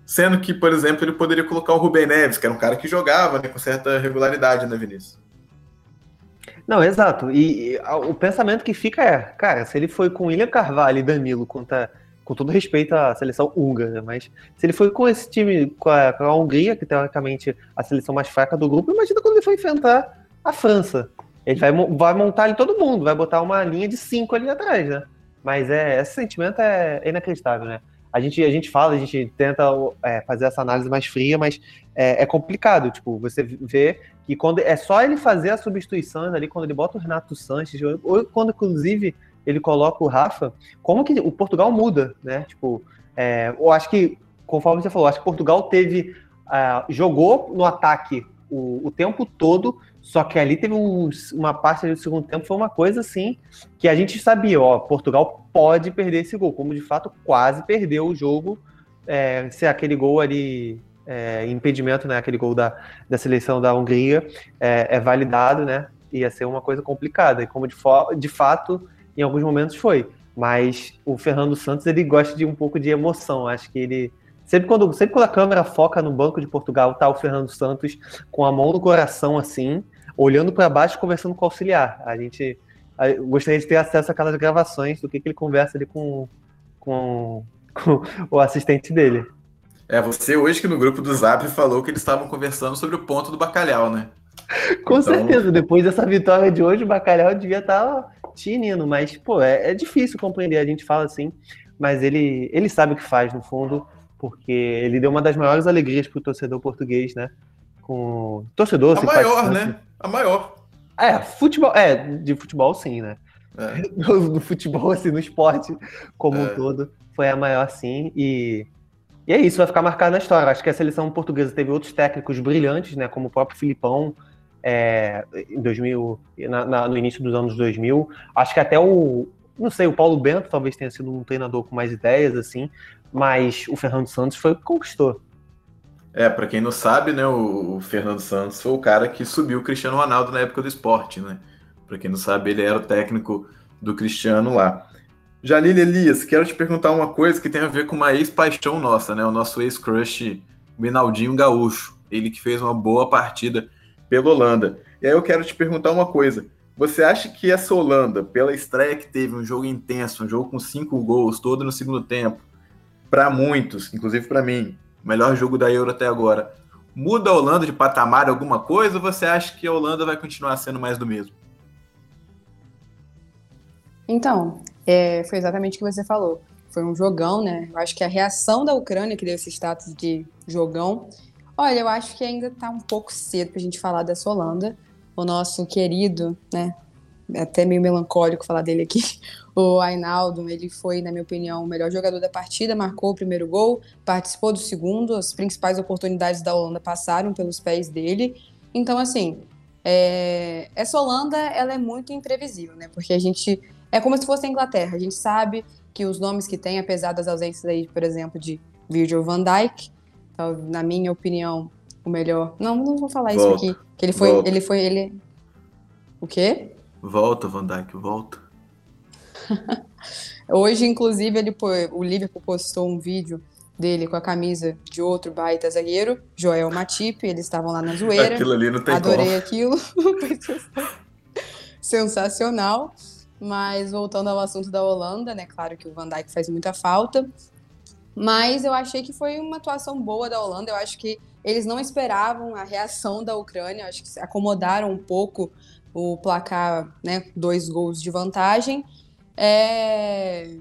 Sendo que, por exemplo, ele poderia colocar o Rubem Neves, que era um cara que jogava né, com certa regularidade, né, Vinícius? Não, exato. E, e o pensamento que fica é, cara, se ele foi com William Carvalho e Danilo contra, com todo respeito à seleção húngara, mas se ele foi com esse time, com a, com a Hungria, que teoricamente a seleção mais fraca do grupo, imagina quando ele foi enfrentar a França. Ele vai, vai montar ali todo mundo, vai botar uma linha de cinco ali atrás, né? Mas é, esse sentimento é inacreditável, né? A gente, a gente fala, a gente tenta é, fazer essa análise mais fria, mas é, é complicado. Tipo, você vê que quando é só ele fazer a substituição ali, quando ele bota o Renato Sanches, ou quando inclusive ele coloca o Rafa, como que o Portugal muda, né? Tipo, é, eu acho que, conforme você falou, acho que Portugal teve. Uh, jogou no ataque o, o, tempo todo, só que ali teve um, uma parte do segundo tempo, foi uma coisa assim, que a gente sabia, ó, Portugal pode perder esse gol, como de fato quase perdeu o jogo, é, se aquele gol ali é, impedimento, né, aquele gol da, da seleção da Hungria é, é, validado, né, ia ser uma coisa complicada, e como de, de fato, em alguns momentos foi. Mas o Fernando Santos, ele gosta de um pouco de emoção, acho que ele... Sempre quando, sempre quando a câmera foca no Banco de Portugal, tá o Fernando Santos com a mão no coração, assim, olhando para baixo conversando com o auxiliar. A gente a, gostaria de ter acesso a aquelas gravações do que, que ele conversa ali com, com, com o assistente dele. É, você hoje que no grupo do Zap falou que eles estavam conversando sobre o ponto do bacalhau, né? Com então... certeza, depois dessa vitória de hoje, o bacalhau devia estar tinindo, mas, pô, é, é, difícil compreender, a gente fala assim, mas ele, ele sabe o que faz, no fundo, porque ele deu uma das maiores alegrias para o torcedor português, né? Com torcedor, A maior, né? A maior. É, futebol, é, de futebol sim, né? É. No, no, futebol, assim, no esporte como é. um todo, foi a maior sim, e e é isso, vai ficar marcado na história. Acho que a seleção portuguesa teve outros técnicos brilhantes, né, como o próprio Filipão, é, em 2000, na, na, no início dos anos 2000. Acho que até o, não sei, o Paulo Bento talvez tenha sido um treinador com mais ideias, assim, mas o Fernando Santos foi o que conquistou. É, para quem não sabe, né, o, o, Fernando Santos foi o cara que subiu o Cristiano Ronaldo na época do esporte, né? Para quem não sabe, ele era o técnico do Cristiano lá. Jalil Elias, quero te perguntar uma coisa que tem a ver com uma ex-paixão nossa, né? O nosso ex-crush Minaldinho Gaúcho. Ele que fez uma boa partida pela Holanda. E aí eu quero te perguntar uma coisa. Você acha que essa Holanda, pela estreia que teve, um jogo intenso, um jogo com cinco gols, todo no segundo tempo, para muitos, inclusive para mim, melhor jogo da Euro até agora, muda a Holanda de patamar alguma coisa ou você acha que a Holanda vai continuar sendo mais do mesmo? Então, é, foi exatamente o que você falou. Foi um jogão, né? Eu acho que a reação da Ucrânia, que deu esse status de jogão. Olha, eu acho que ainda tá um pouco cedo pra gente falar dessa Holanda. O nosso querido, né? Até meio melancólico falar dele aqui. O Ainaldo, ele foi, na minha opinião, o melhor jogador da partida, marcou o primeiro gol, participou do segundo, as principais oportunidades da Holanda passaram pelos pés dele. Então, assim, é... essa Holanda, ela é muito imprevisível, né? Porque a gente é como se fosse a Inglaterra. A gente sabe que os nomes que tem, apesar das ausências aí, por exemplo, de Virgil van Dijk, na minha opinião, o melhor. Não, não vou falar volta, isso aqui. Que ele foi, volta. ele foi, ele. O quê? Volta, Van Dijk, volta. Hoje, inclusive, ele o Liverpool postou um vídeo dele com a camisa de outro baita zagueiro, Joel Matip, eles estavam lá na zoeira. Aquilo ali não tem Adorei como. aquilo. Sensacional. Mas voltando ao assunto da Holanda, né? Claro que o Van Dijk faz muita falta. Mas eu achei que foi uma atuação boa da Holanda. Eu acho que eles não esperavam a reação da Ucrânia. Acho que se acomodaram um pouco o placar, né? Dois gols de vantagem. É...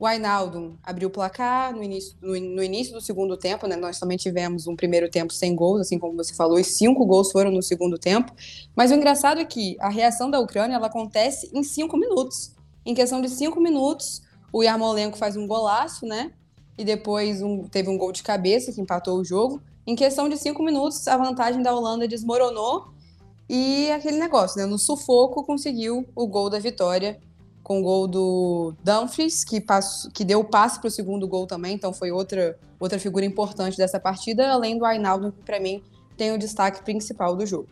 O Ainaldo abriu o placar no início, no, início do segundo tempo, né? Nós também tivemos um primeiro tempo sem gols, assim como você falou, e cinco gols foram no segundo tempo. Mas o engraçado é que a reação da Ucrânia ela acontece em cinco minutos. Em questão de cinco minutos, o Yarmolenko faz um golaço, né? E depois um, teve um gol de cabeça que empatou o jogo. Em questão de cinco minutos, a vantagem da Holanda desmoronou e aquele negócio, né? No sufoco conseguiu o gol da vitória com o gol do Dumfries, que, passou, que deu o passe para o segundo gol também, então foi outra, outra figura importante dessa partida, além do Ainaldo, que para mim tem o destaque principal do jogo.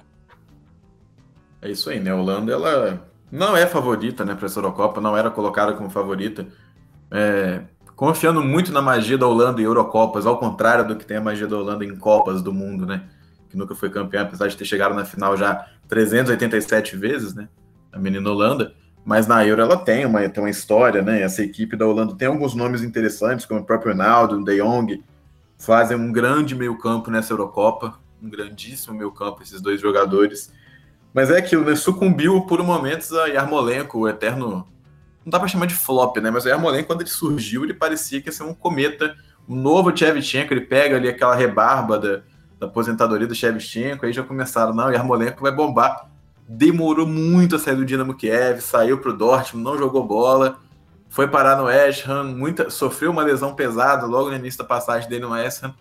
É isso aí, né? A Holanda, ela não é favorita né, para essa Eurocopa, não era colocada como favorita. É, confiando muito na magia da Holanda em Eurocopas, ao contrário do que tem a magia da Holanda em Copas do Mundo, né? Que nunca foi campeã, apesar de ter chegado na final já 387 vezes, né? A menina Holanda mas na Euro ela tem uma, tem uma história, né? Essa equipe da Holanda tem alguns nomes interessantes, como o próprio Ronaldo, o De Jong, fazem um grande meio-campo nessa Eurocopa, um grandíssimo meio-campo, esses dois jogadores. Mas é aquilo, né? Sucumbiu por momentos a Yarmolenko, o eterno. Não dá para chamar de flop, né? Mas o Yarmolenko, quando ele surgiu, ele parecia que ia ser um cometa, um novo Shevchenko. Ele pega ali aquela rebarba da, da aposentadoria do Shevchenko, aí já começaram, não, o Yarmolenko vai bombar demorou muito a sair do Dinamo Kiev, saiu para o Dortmund, não jogou bola, foi parar no West Ham, muita, sofreu uma lesão pesada logo no início da passagem dele no West Ham,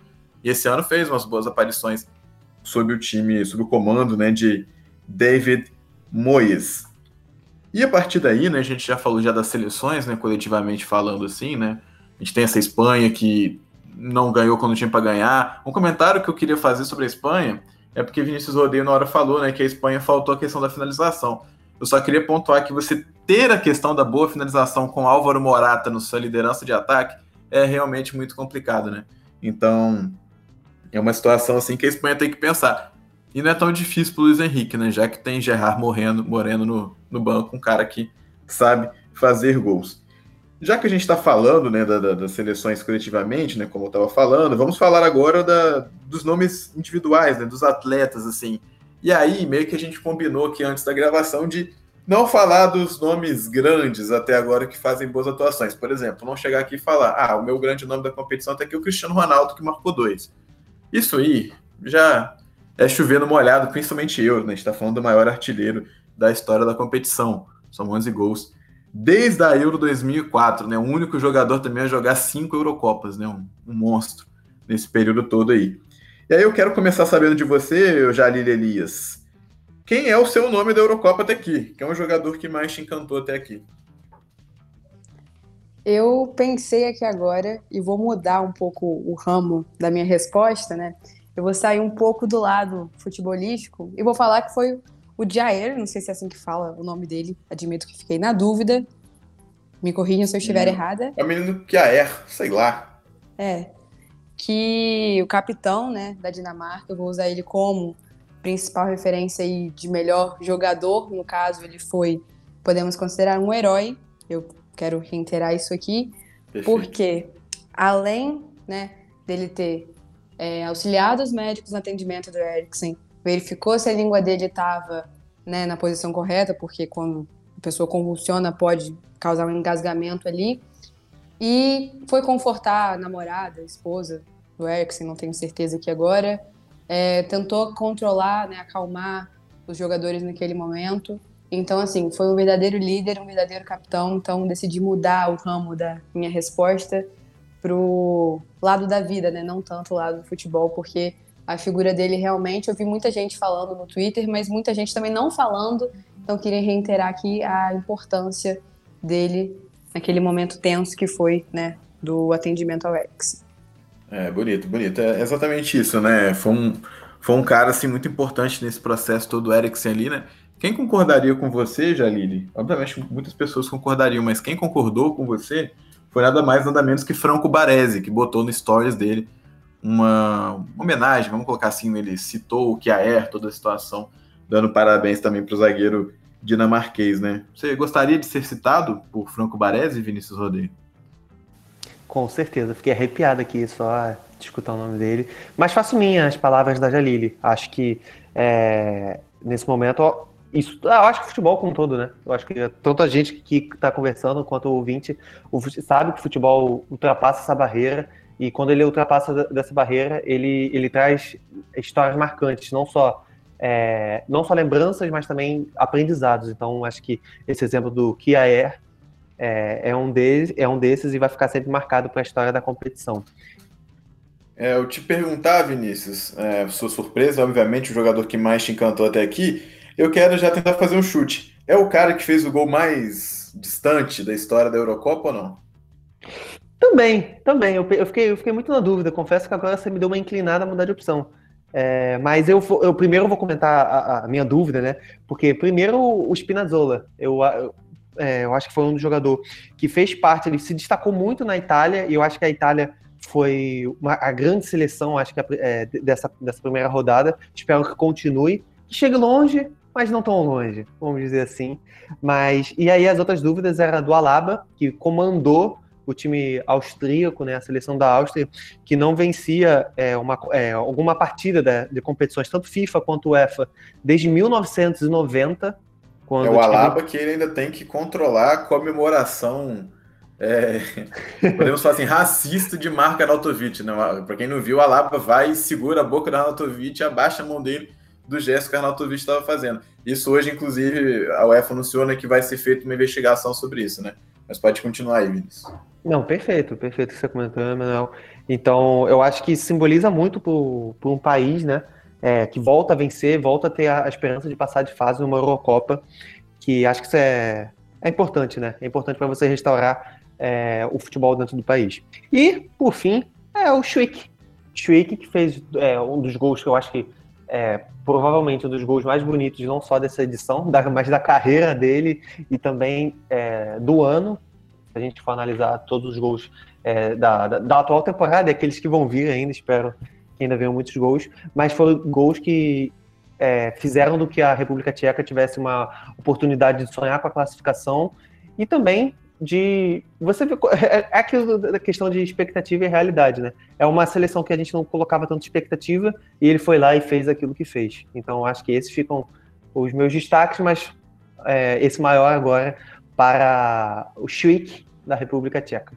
e esse ano fez umas boas aparições sob o time, sob o comando né, de David Moyes. E a partir daí, né, a gente já falou já das seleções, né, coletivamente falando assim, né, a gente tem essa Espanha que não ganhou quando tinha para ganhar. Um comentário que eu queria fazer sobre a Espanha é porque Vinícius Rodeio na hora falou, né, que a Espanha faltou a questão da finalização. Eu só queria pontuar que você ter a questão da boa finalização com Álvaro Morata na sua liderança de ataque é realmente muito complicado, né? Então, é uma situação assim que a Espanha tem que pensar. E não é tão difícil para o Luiz Henrique, né? Já que tem Gerard Moreno, Moreno no, no banco, um cara que sabe fazer gols. Já que a gente está falando né, da, da, das seleções coletivamente, né, como eu estava falando, vamos falar agora da, dos nomes individuais, né, dos atletas, assim. E aí, meio que a gente combinou aqui antes da gravação de não falar dos nomes grandes até agora que fazem boas atuações. Por exemplo, não chegar aqui e falar, ah, o meu grande nome da competição até aqui é o Cristiano Ronaldo, que marcou dois. Isso aí já é chovendo molhado, principalmente eu, né? A gente está falando do maior artilheiro da história da competição. São 11 gols desde a Euro 2004, né? O único jogador também a jogar cinco Eurocopas, né? Um, um, monstro nesse período todo aí. E aí eu quero começar sabendo de você, Jalil Elias. Quem é o seu nome da Eurocopa até aqui? Quem é o jogador que mais te encantou até aqui? Eu pensei aqui agora e vou mudar um pouco o ramo da minha resposta, né? Eu vou sair um pouco do lado futebolístico e vou falar que foi o Jair, não sei se é assim que fala o nome dele, admito que fiquei na dúvida. Me corrijam se eu estiver errada. É o menino Jair, sei lá. É. Que o capitão, né, da Dinamarca, eu vou usar ele como principal referência aí de melhor jogador, no caso, ele foi, podemos considerar um herói. Eu quero reiterar isso aqui, Perfeito. porque além, né, dele ter é, auxiliado os médicos no atendimento do Eriksen, verificou se a língua dele estava né, na posição correta, porque quando a pessoa convulsiona pode causar um engasgamento ali. E foi confortar a namorada, a esposa do Eriksen, não tenho certeza aqui agora. É, tentou controlar, né, acalmar os jogadores naquele momento. Então, assim, foi um verdadeiro líder, um verdadeiro capitão. Então, decidi mudar o ramo da minha resposta pro lado da vida, né? Não tanto o lado do futebol, porque a figura dele realmente. Eu vi muita gente falando no Twitter, mas muita gente também não falando. Então, queria reiterar aqui a importância dele naquele momento tenso que foi, né, do atendimento ao ex. É, bonito, bonito. É exatamente isso, né? Foi um, foi um cara, assim, muito importante nesse processo todo, o Eriksen ali, né? Quem concordaria com você, Jalili? Obviamente, muitas pessoas concordariam, mas quem concordou com você foi nada mais, nada menos que Franco Baresi, que botou no stories dele uma homenagem, vamos colocar assim, ele citou o Kiaer, toda a situação, dando parabéns também para o zagueiro dinamarquês, né? Você gostaria de ser citado por Franco Baresi, Vinícius Rodeiro? Com certeza, fiquei arrepiado aqui só escutar o nome dele. Mas faço minha as palavras da Jalili. Acho que é, nesse momento, isso, eu acho que futebol como um todo, né? Eu acho que tanto a gente que está conversando quanto o ouvinte o, sabe que o futebol ultrapassa essa barreira e quando ele ultrapassa dessa barreira, ele, ele traz histórias marcantes, não só é, não só lembranças, mas também aprendizados. Então, acho que esse exemplo do Kia Air é, é, um, deles, é um desses e vai ficar sempre marcado para a história da competição. É, eu te perguntar, Vinícius, é, sua surpresa, obviamente, o jogador que mais te encantou até aqui, eu quero já tentar fazer um chute. É o cara que fez o gol mais distante da história da Eurocopa ou não? Também, também. Eu, eu, fiquei, eu fiquei muito na dúvida. Confesso que agora você me deu uma inclinada a mudar de opção. É, mas eu, eu primeiro vou comentar a, a, minha dúvida, né? Porque primeiro o Spinazzola, eu, eu, é, eu acho que foi um jogador que fez parte, ele se destacou muito na Itália, e eu acho que a Itália foi uma, a grande seleção, acho que é, dessa, dessa primeira rodada. Espero que continue, que chegue longe, mas não tão longe, vamos dizer assim. Mas e aí as outras dúvidas era do Alaba, que comandou o time austríaco, né, a seleção da Áustria, que não vencia é, uma, é, alguma partida de, de, competições, tanto FIFA quanto UEFA, desde 1990. Quando é o Alaba que ele ainda tem que controlar a comemoração, é, podemos falar assim, racista de Marco Arnautovic. Né? Para quem não viu, o Alaba vai e segura a boca do Arnautovic, abaixa a mão dele do gesto que o Arnautovic estava fazendo. Isso hoje, inclusive, a UEFA anunciou né, que vai ser feita uma investigação sobre isso, né? Mas pode continuar aí, Vinícius. Não, perfeito, perfeito o que você comentou, Emanuel. Então, eu acho que simboliza muito para um país, né? É, que volta a vencer, volta a ter a, esperança de passar de fase numa Eurocopa, que acho que isso é, é importante, né? É importante para você restaurar é, o futebol dentro do país. E, por fim, é o Schwick. Schwick que fez é, um dos gols que eu acho que é provavelmente um dos gols mais bonitos, não só dessa edição, mas da carreira dele e também é, do ano, se a gente for analisar todos os gols é, da, da, da, atual temporada, e aqueles que vão vir ainda, espero que ainda venham muitos gols, mas foram gols que é, fizeram do que a República Tcheca tivesse uma oportunidade de sonhar com a classificação e também de você é, é aquilo da questão de expectativa e realidade, né? É uma seleção que a gente não colocava tanta expectativa e ele foi lá e fez aquilo que fez. Então acho que esses ficam os meus destaques, mas é, esse maior agora para o Schick da República Tcheca.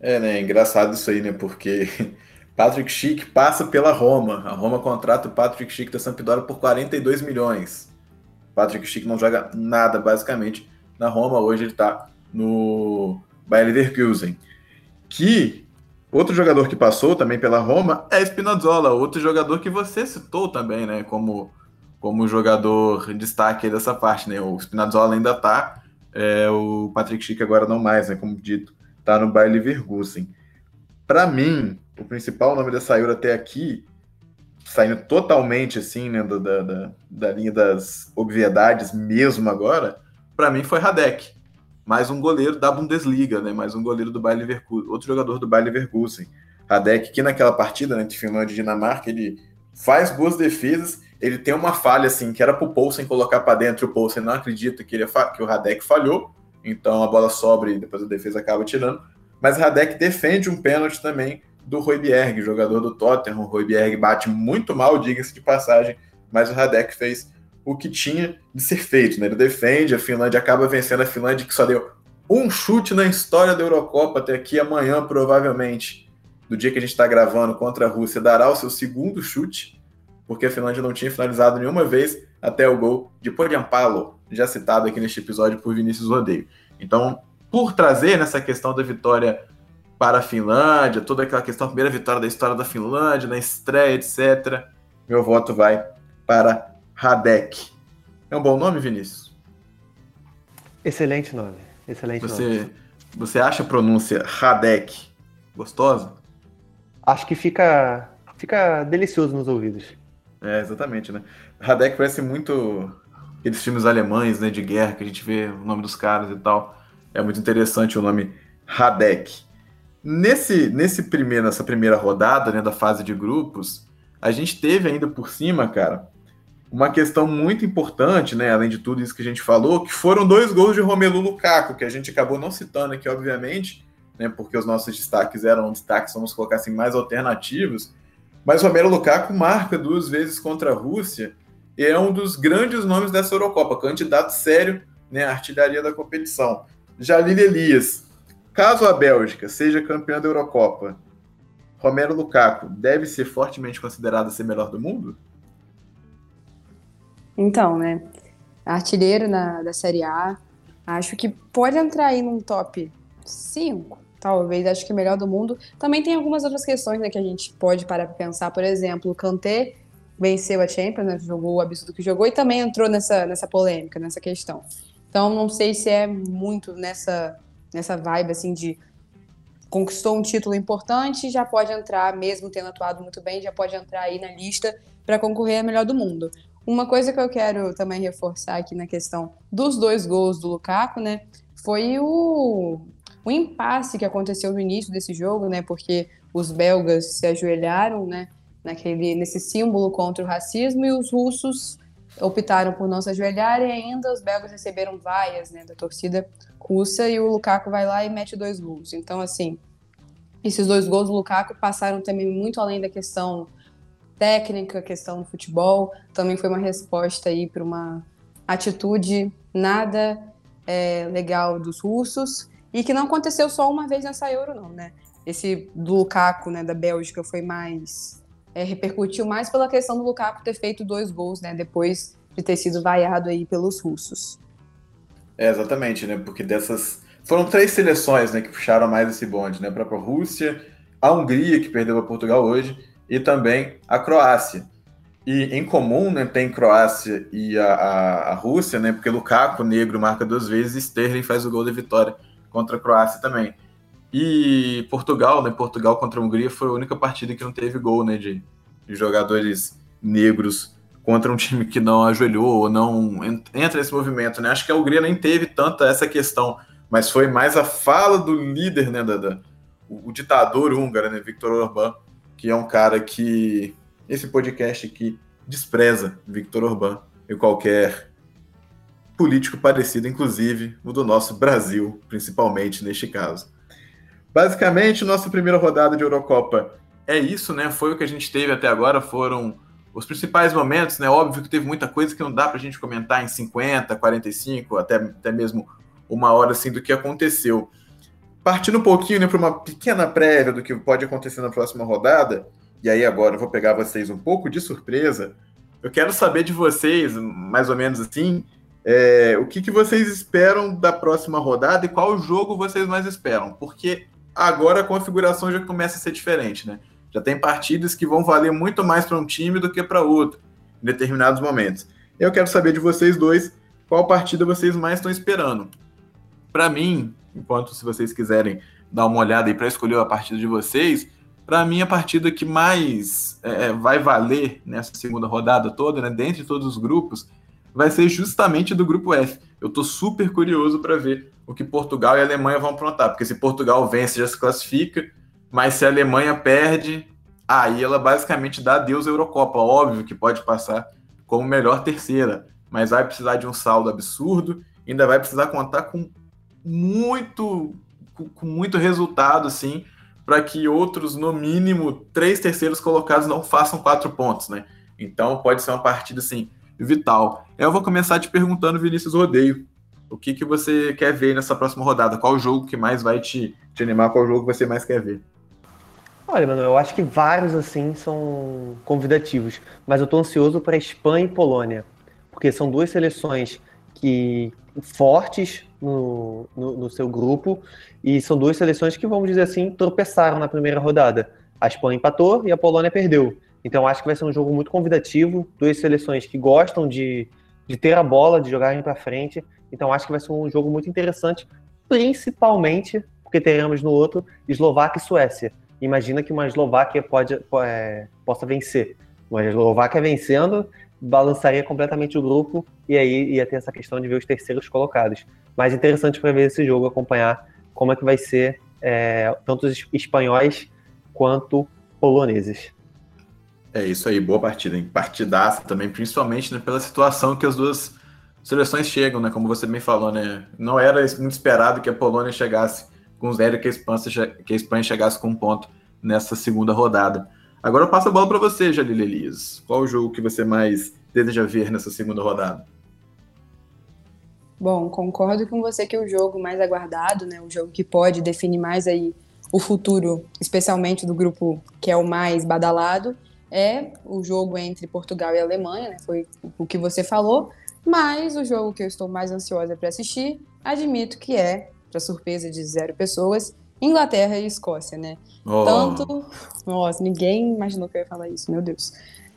É, né? Engraçado isso aí, né? Porque Patrick Schick passa pela Roma. A Roma contrata o Patrick Schick da Sampdoria por 42 milhões. Patrick Schick não joga nada, basicamente, na Roma. Hoje ele está no Bayer Leverkusen. Que outro jogador que passou também pela Roma é Spinazzola, outro jogador que você citou também, né? Como, como jogador destaque dessa parte, né? O Spinazzola ainda está é, o Patrick Schick agora não mais, né? Como dito, tá no Bayer Leverkusen. Para mim, o principal nome da Sayura até aqui, saindo totalmente assim, né, da, da, da linha das obviedades mesmo agora, para mim foi Radek. Mais um goleiro da Bundesliga, né? Mais um goleiro do Bayer Leverkusen, outro jogador do Bayer Leverkusen. Radek, que naquela partida né, entre Finlândia e Dinamarca, ele faz boas defesas ele tem uma falha, assim, que era pro Poulsen colocar para dentro, o Poulsen não acredita que, ele, que o Radek falhou, então a bola sobra e depois a defesa acaba tirando. Mas o Radek defende um pênalti também do Roybjerg, jogador do Tottenham. O Roybjerg bate muito mal, diga-se de passagem, mas o Radek fez o que tinha de ser feito, né? Ele defende, a Finlândia acaba vencendo a Finlândia, que só deu um chute na história da Eurocopa até aqui amanhã, provavelmente, do dia que a gente está gravando contra a Rússia, dará o seu segundo chute porque a Finlândia não tinha finalizado nenhuma vez até o gol de Podiampalo, já citado aqui neste episódio por Vinícius Rodeio. Então, por trazer nessa questão da vitória para a Finlândia, toda aquela questão, a primeira vitória da história da Finlândia, na estreia, etc., meu voto vai para Radek. É um bom nome, Vinícius? Excelente nome. Excelente você, nome. Você acha a pronúncia Radek gostosa? Acho que fica, fica delicioso nos ouvidos. É, exatamente, né? Radek parece muito aqueles filmes alemães, né, de guerra, que a gente vê o nome dos caras e tal. É muito interessante o nome Radek. Nesse, nesse primeiro, nessa primeira rodada né, da fase de grupos, a gente teve ainda por cima, cara, uma questão muito importante, né, além de tudo isso que a gente falou, que foram dois gols de Romelu Lukaku, que a gente acabou não citando aqui, obviamente, né, porque os nossos destaques eram destaques, vamos colocar assim, mais alternativos, mas Romelu Lukaku marca duas vezes contra a Rússia e é um dos grandes nomes dessa Eurocopa, candidato sério né, artilharia da competição. Jalil Elias, caso a Bélgica seja campeã da Eurocopa, Romero Lukaku deve ser fortemente considerado ser melhor do mundo? Então, né? Artilheiro na, da Série A. Acho que pode entrar aí num top 5, talvez. Acho que melhor do mundo. Também tem algumas outras questões né, que a gente pode parar para pensar. Por exemplo, o Kanté venceu a Champions, né, jogou o absurdo que jogou e também entrou nessa, nessa polêmica, nessa questão. Então, não sei se é muito nessa, nessa vibe assim de conquistou um título importante, já pode entrar, mesmo tendo atuado muito bem, já pode entrar aí na lista para concorrer a melhor do mundo. Uma coisa que eu quero também reforçar aqui na questão dos dois gols do Lukaku, né, foi o, o impasse que aconteceu no início desse jogo, né, porque os belgas se ajoelharam, né, naquele, nesse símbolo contra o racismo e os russos optaram por não se ajoelhar e ainda os belgas receberam vaias, né, da torcida russa e o Lukaku vai lá e mete dois gols. Então, assim, esses dois gols do Lukaku passaram também muito além da questão técnica, questão do futebol, também foi uma resposta aí para uma atitude nada é, legal dos russos e que não aconteceu só uma vez nessa Euro, não, né? Esse do Lukaku, né, da Bélgica, foi mais é, repercutiu mais pela questão do Lukaku ter feito dois gols, né, depois de ter sido vaiado aí pelos russos. É, exatamente, né? Porque dessas foram três seleções, né, que puxaram mais esse bonde, né? A própria Rússia, a Hungria que perdeu para Portugal hoje e também a Croácia. E em comum, né, tem Croácia e a, a, a, Rússia, né, porque Lukaku, negro, marca duas vezes e Sterling faz o gol de vitória contra a Croácia também. E Portugal, né, Portugal contra a Hungria foi a única partida que não teve gol, né, de, de jogadores negros contra um time que não ajoelhou ou não entra nesse movimento, né? Acho que a Hungria nem teve tanta essa questão, mas foi mais a fala do líder, né, da, da o, o ditador húngaro, né, Viktor Orbán, que é um cara que esse podcast aqui despreza Victor Orbán e qualquer político parecido, inclusive o do nosso Brasil, principalmente neste caso. Basicamente, nossa primeira rodada de Eurocopa é isso, né? Foi o que a gente teve até agora, foram os principais momentos, né? Óbvio que teve muita coisa que não dá para a gente comentar em 50, 45, até, até mesmo uma hora assim do que aconteceu partindo um pouquinho né, para uma pequena prévia do que pode acontecer na próxima rodada, e aí agora eu vou pegar vocês um pouco de surpresa, eu quero saber de vocês, mais ou menos assim, é, o que, que vocês esperam da próxima rodada e qual jogo vocês mais esperam, porque agora a configuração já começa a ser diferente, né? Já tem partidas que vão valer muito mais para um time do que para outro, em determinados momentos. Eu quero saber de vocês dois qual partida vocês mais estão esperando. Para mim, enquanto se vocês quiserem dar uma olhada aí para escolher a partida de vocês, para mim a partida que mais é, é, vai valer nessa segunda rodada toda, né, dentre todos os grupos, vai ser justamente do grupo F. Eu estou super curioso para ver o que Portugal e Alemanha vão aprontar, porque se Portugal vence já se classifica, mas se a Alemanha perde, aí ela basicamente dá adeus à Eurocopa. Óbvio que pode passar como melhor terceira, mas vai precisar de um saldo absurdo, ainda vai precisar contar com muito com muito resultado, assim, para que outros, no mínimo, três terceiros colocados não façam quatro pontos, né? Então pode ser uma partida assim vital. Eu vou começar te perguntando, Vinícius Rodeio, o que, que você quer ver nessa próxima rodada? Qual jogo que mais vai te, te animar? Qual jogo você mais quer ver? Olha, mano, eu acho que vários assim são convidativos, mas eu tô ansioso para Espanha e Polônia, porque são duas seleções que fortes no, no, no, seu grupo e são duas seleções que, vamos dizer assim, tropeçaram na primeira rodada. A Espanha empatou e a Polônia perdeu. Então acho que vai ser um jogo muito convidativo, duas seleções que gostam de, de ter a bola, de jogarem para frente. Então acho que vai ser um jogo muito interessante, principalmente porque teremos no outro Eslováquia e Suécia. Imagina que uma Eslováquia pode, é, possa vencer. Uma Eslováquia vencendo balançaria completamente o grupo e aí ia ter essa questão de ver os terceiros colocados. Mais interessante para ver esse jogo, acompanhar como é que vai ser é, tanto os espanhóis quanto poloneses. É isso aí, boa partida, hein? Partidaça também, principalmente né, pela situação que as duas seleções chegam, né? Como você bem falou, né? Não era muito esperado que a Polônia chegasse com zero que que a Espanha chegasse com um ponto nessa segunda rodada. Agora eu passo a bola para você, Jalil Elias. Qual o jogo que você mais deseja ver nessa segunda rodada? Bom, concordo com você que o jogo mais aguardado, né, o jogo que pode definir mais aí o futuro, especialmente do grupo que é o mais badalado, é o jogo entre Portugal e Alemanha, né, foi o que você falou, mas o jogo que eu estou mais ansiosa para assistir, admito que é, para surpresa de zero pessoas, Inglaterra e Escócia, né? Oh. Tanto. Nossa, ninguém imaginou que eu ia falar isso, meu Deus.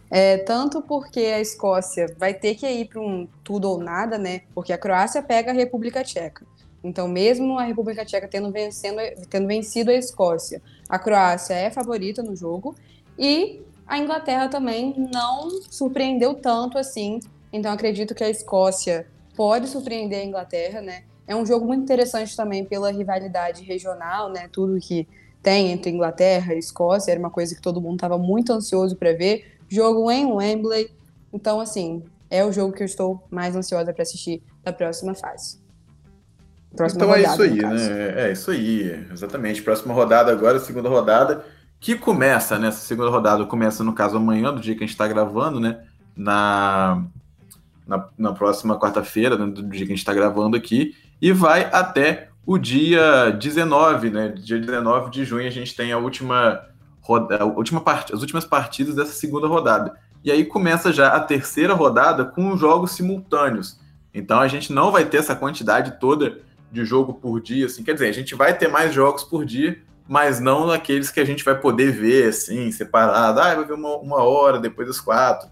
É, tanto porque a Escócia vai ter que ir para um tudo ou nada, né? Porque a Croácia pega a República Tcheca. Então, mesmo a República Tcheca tendo, vencendo, tendo vencido a Escócia, a Croácia é favorita no jogo. E a Inglaterra também não surpreendeu tanto assim. Então, acredito que a Escócia pode surpreender a Inglaterra, né? É um jogo muito interessante também pela rivalidade regional, né? Tudo que tem entre Inglaterra e Escócia era uma coisa que todo mundo estava muito ansioso para ver. Jogo em Wembley. Então, assim, é o jogo que eu estou mais ansiosa para assistir da próxima fase. Próxima então é rodada, é isso aí, né? É isso aí, exatamente. Próxima rodada agora, segunda rodada, que começa, né? Essa segunda rodada começa, no caso, amanhã, do dia que a gente está gravando, né? Na, na, na próxima quarta-feira, né? do dia que a gente está gravando aqui e vai até o dia 19, né? Dia 19 de junho a gente tem a última roda, última part... as últimas partidas dessa segunda rodada. E aí começa já a terceira rodada com jogos simultâneos. Então a gente não vai ter essa quantidade toda de jogo por dia, assim, quer dizer, a gente vai ter mais jogos por dia, mas não aqueles que a gente vai poder ver assim, separado. Ah, vai ver uma, uma hora, depois das quatro.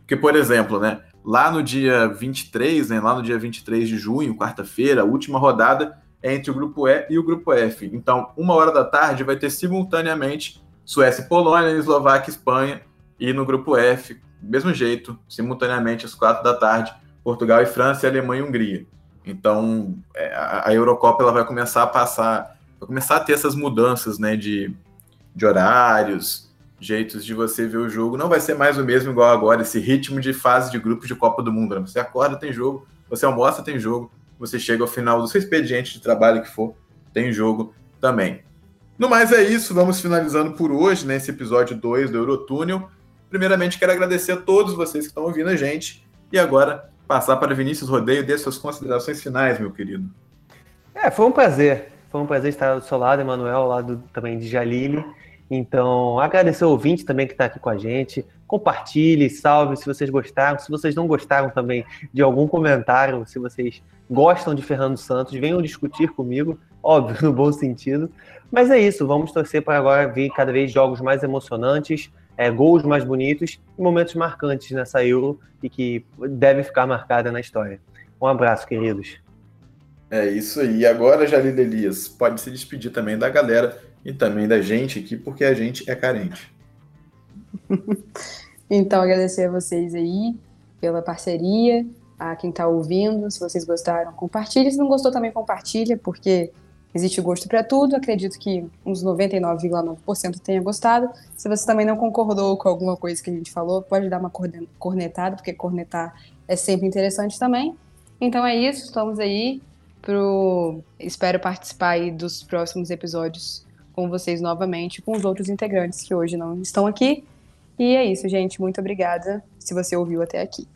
Porque, por exemplo, né? Lá no dia 23, né, lá no dia 23 de junho, quarta-feira, a última rodada é entre o grupo E e o grupo F. Então, uma hora da tarde vai ter simultaneamente Suécia e Polônia, Eslováquia e Espanha. E no grupo F, mesmo jeito, simultaneamente às quatro da tarde, Portugal e França, e Alemanha e Hungria. Então, é, a Eurocopa ela vai começar a passar, vai começar a ter essas mudanças né, de, de horários, jeitos de você ver o jogo. Não vai ser mais o mesmo igual agora, esse ritmo de fase de grupos de Copa do Mundo. Né? Você acorda, tem jogo, você almoça, tem jogo, você chega ao final do seu expediente de trabalho que for, tem jogo também. No mais é isso, vamos finalizando por hoje, nesse né, episódio 2 do Eurotúnel. Primeiramente, quero agradecer a todos vocês que estão ouvindo a gente. E agora, passar para Vinícius Rodeio e suas considerações finais, meu querido. É, foi um prazer. Foi um prazer estar do seu lado, Emanuel, ao lado também de Jalili. Então, agradecer ao ouvinte também que está aqui com a gente. Compartilhe, salve se vocês gostaram. Se vocês não gostaram também de algum comentário, se vocês gostam de Fernando Santos, venham discutir comigo, óbvio, no bom sentido. Mas é isso, vamos torcer para agora ver cada vez jogos mais emocionantes, é, gols mais bonitos e momentos marcantes nessa Euro e que deve ficar marcada na história. Um abraço, queridos. É isso aí. Agora, Jalil Elias, pode se despedir também da galera e também da gente aqui, porque a gente é carente. então, agradecer a vocês aí pela parceria, a quem está ouvindo. Se vocês gostaram, compartilhe. Se não gostou, também compartilha, porque existe gosto para tudo. Acredito que uns 99,9% tenha gostado. Se você também não concordou com alguma coisa que a gente falou, pode dar uma cornetada, porque cornetar é sempre interessante também. Então é isso, estamos aí pro espero participar aí dos próximos episódios com vocês novamente, com os outros integrantes que hoje não estão aqui. E é isso, gente. Muito obrigada se você ouviu até aqui.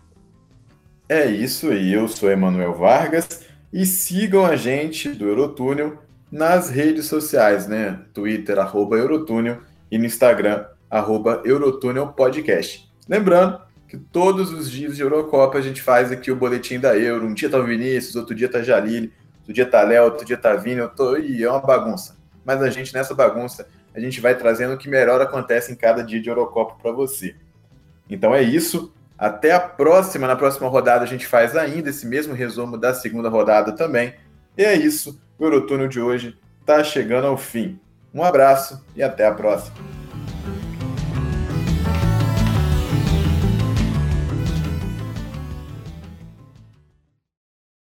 É isso aí. Eu sou Emanuel Vargas e sigam a gente do Eurotúnel nas redes sociais, né? Twitter, arroba Eurotúnel e no Instagram, arroba Eurotúnel Podcast. Lembrando que todos os dias de Eurocopa a gente faz aqui o boletim da Euro. Um dia tá o Vinícius, outro dia tá Jalili, outro dia tá Léo, outro dia tá Vini, eu tô... e é uma bagunça mas a gente, nessa bagunça, a gente vai trazendo o que melhor acontece em cada dia de Eurocopa para você. Então é isso. Até a próxima. Na próxima rodada a gente faz ainda esse mesmo resumo da segunda rodada também. E é isso. O Eurotúnel de hoje está chegando ao fim. Um abraço e até a próxima.